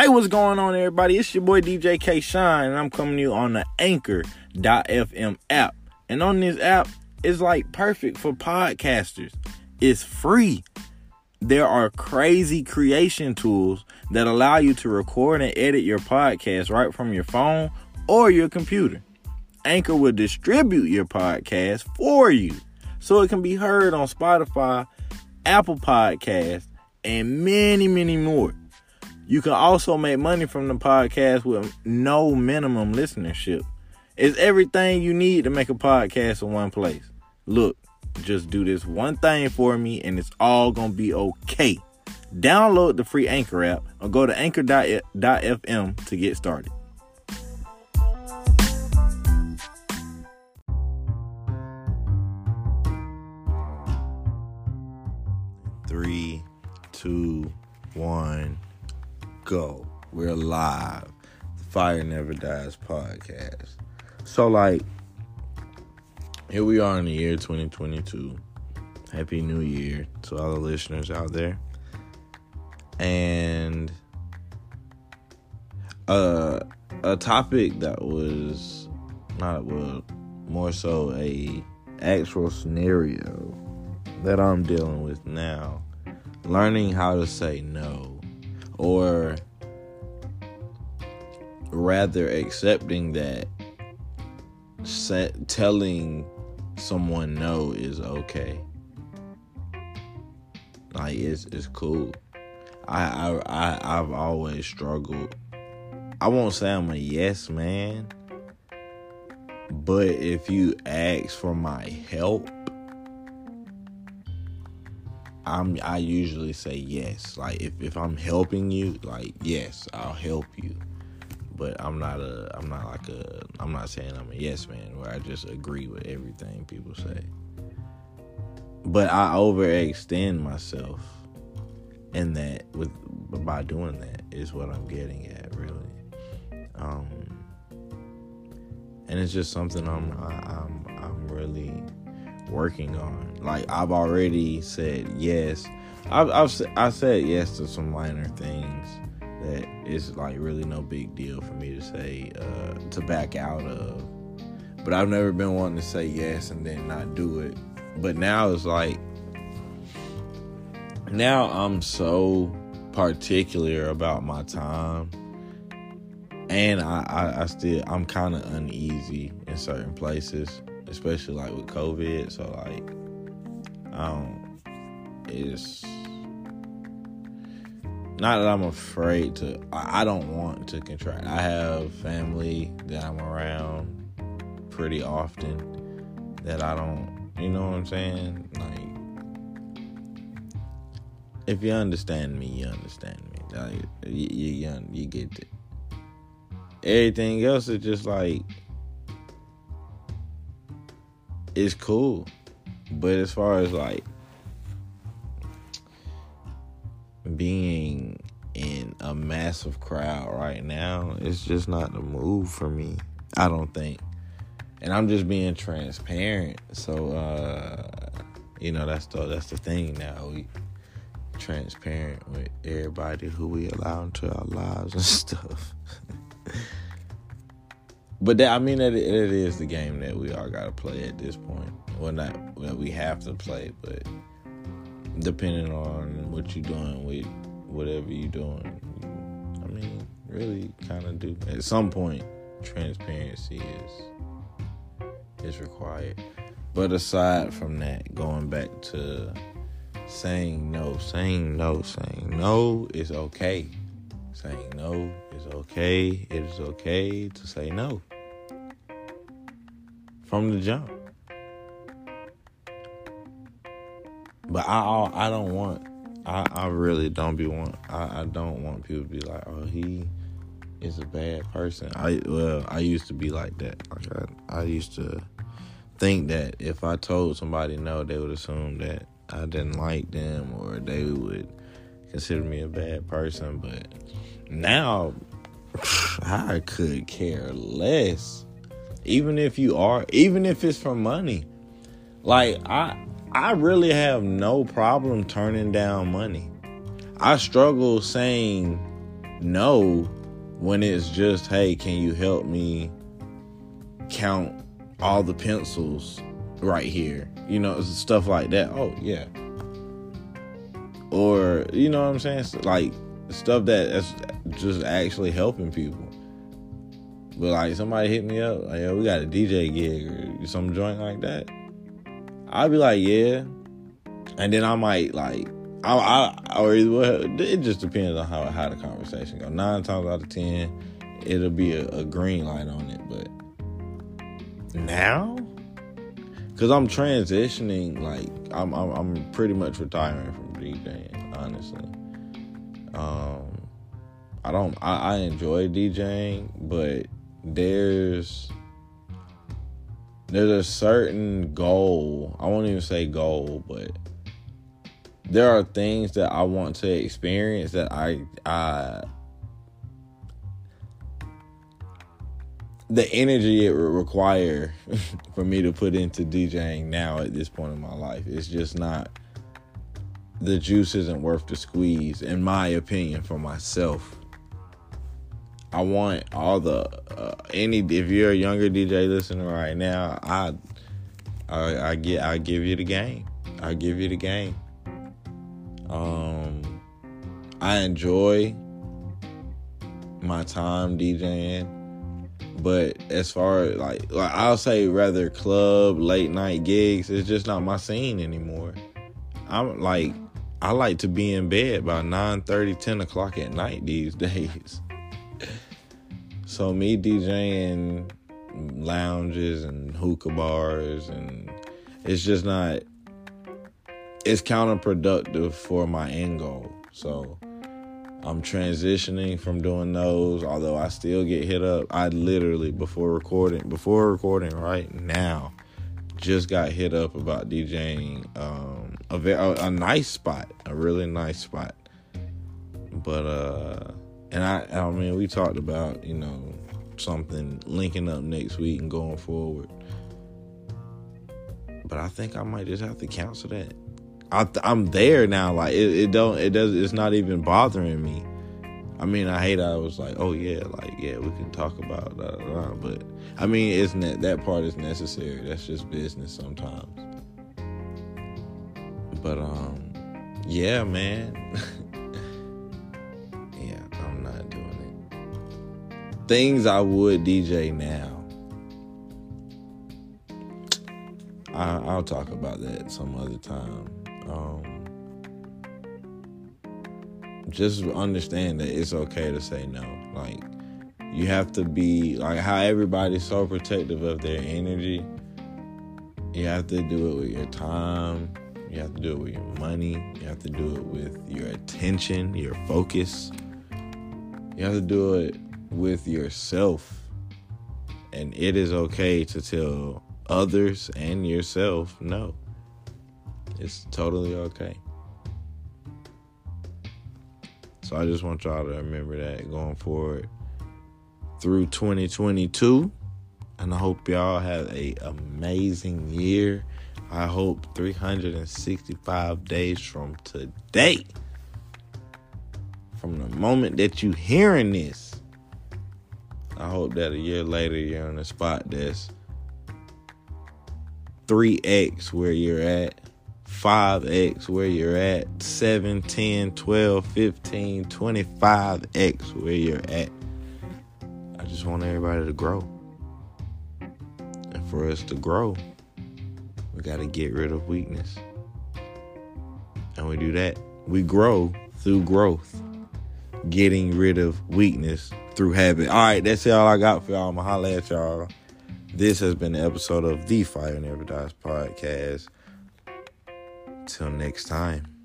Hey, what's going on, everybody? It's your boy DJ K Shine, and I'm coming to you on the Anchor.fm app. And on this app, it's like perfect for podcasters. It's free. There are crazy creation tools that allow you to record and edit your podcast right from your phone or your computer. Anchor will distribute your podcast for you so it can be heard on Spotify, Apple Podcasts, and many, many more. You can also make money from the podcast with no minimum listenership. It's everything you need to make a podcast in one place. Look, just do this one thing for me and it's all going to be okay. Download the free Anchor app or go to anchor.fm to get started. Go. We're live. The Fire Never Dies podcast. So, like, here we are in the year 2022. Happy New Year to all the listeners out there. And uh, a topic that was not well, more so a actual scenario that I'm dealing with now. Learning how to say no or rather accepting that set, telling someone no is okay. Like it's it's cool. I I, I I've always struggled. I won't say I'm a yes man, but if you ask for my help, I'm I usually say yes. Like if, if I'm helping you, like yes, I'll help you. But I'm not a I'm not like a I'm not saying I'm a yes man where I just agree with everything people say. But I overextend myself in that with by doing that is what I'm getting at really. Um and it's just something I'm I, I'm I'm really working on. Like I've already said yes. I've, I've I said yes to some minor things that it's like really no big deal for me to say uh, to back out of. But I've never been wanting to say yes and then not do it. But now it's like now I'm so particular about my time and I, I, I still I'm kind of uneasy in certain places especially like with COVID. So like, um, it's not that I'm afraid to. I don't want to contract. I have family that I'm around pretty often that I don't. You know what I'm saying? Like, if you understand me, you understand me. Like, you you, you get it. Everything else is just like it's cool. But as far as like being in a massive crowd right now, it's just not the move for me. I don't think. And I'm just being transparent. So uh you know that's the that's the thing now. We transparent with everybody who we allow into our lives and stuff. But that, I mean, it, it is the game that we all got to play at this point. Well, not that we have to play, but depending on what you're doing with whatever you're doing, I mean, really kind of do. At some point, transparency is is required. But aside from that, going back to saying no, saying no, saying no is okay. Saying no is okay. It is okay to say no from the jump. But I I don't want I, I really don't be want I, I don't want people to be like, oh he is a bad person. I well, I used to be like that. Like I, I used to think that if I told somebody no, they would assume that I didn't like them or they would consider me a bad person. But now I could care less even if you are, even if it's for money. Like I I really have no problem turning down money. I struggle saying no when it's just, hey, can you help me count all the pencils right here? You know, stuff like that. Oh, yeah. Or, you know what I'm saying? Like stuff that's just actually helping people. But like somebody hit me up, like, yo, we got a DJ gig or some joint like that. I'd be like, yeah. And then I might like I, I or it just depends on how how the conversation go. Nine times out of ten, it'll be a, a green light on it. But now, because I'm transitioning, like I'm, I'm, I'm pretty much retiring from DJing. Honestly, um, I don't. I, I enjoy DJing, but there's there's a certain goal. I won't even say goal, but there are things that I want to experience that I I the energy it would require for me to put into DJing now at this point in my life. It's just not the juice isn't worth the squeeze, in my opinion, for myself. I want all the uh, any if you're a younger DJ listening right now, I I, I get I give you the game. I give you the game. Um, I enjoy my time DJing, but as far as like, like I'll say rather club late night gigs, it's just not my scene anymore. I'm like I like to be in bed by 9 30, 10 o'clock at night these days. So me DJing lounges and hookah bars and it's just not it's counterproductive for my end goal. So I'm transitioning from doing those, although I still get hit up. I literally before recording, before recording right now, just got hit up about DJing um, a, a, a nice spot, a really nice spot. But uh, and I, I mean, we talked about you know something linking up next week and going forward. But I think I might just have to cancel that. I, am there now. Like it, it don't. It does. It's not even bothering me. I mean, I hate. I was like, oh yeah, like yeah, we can talk about that. But I mean, isn't that that part is necessary? That's just business sometimes. But um, yeah, man. Things I would DJ now. I, I'll talk about that some other time. Um, just understand that it's okay to say no. Like you have to be like how everybody's so protective of their energy. You have to do it with your time. You have to do it with your money. You have to do it with your attention, your focus. You have to do it with yourself. And it is okay to tell others and yourself no. It's totally okay. So I just want y'all to remember that going forward through 2022. And I hope y'all have a amazing year. I hope 365 days from today, from the moment that you're hearing this, I hope that a year later you're in a spot that's 3x where you're at 5x where you're at, 7, 10, 12, 15, 25x where you're at. I just want everybody to grow. And for us to grow, we got to get rid of weakness. And we do that. We grow through growth, getting rid of weakness through habit. All right, that's all I got for y'all. I'm going to holler at y'all. This has been the episode of the Fire Never Dies podcast. Till next time.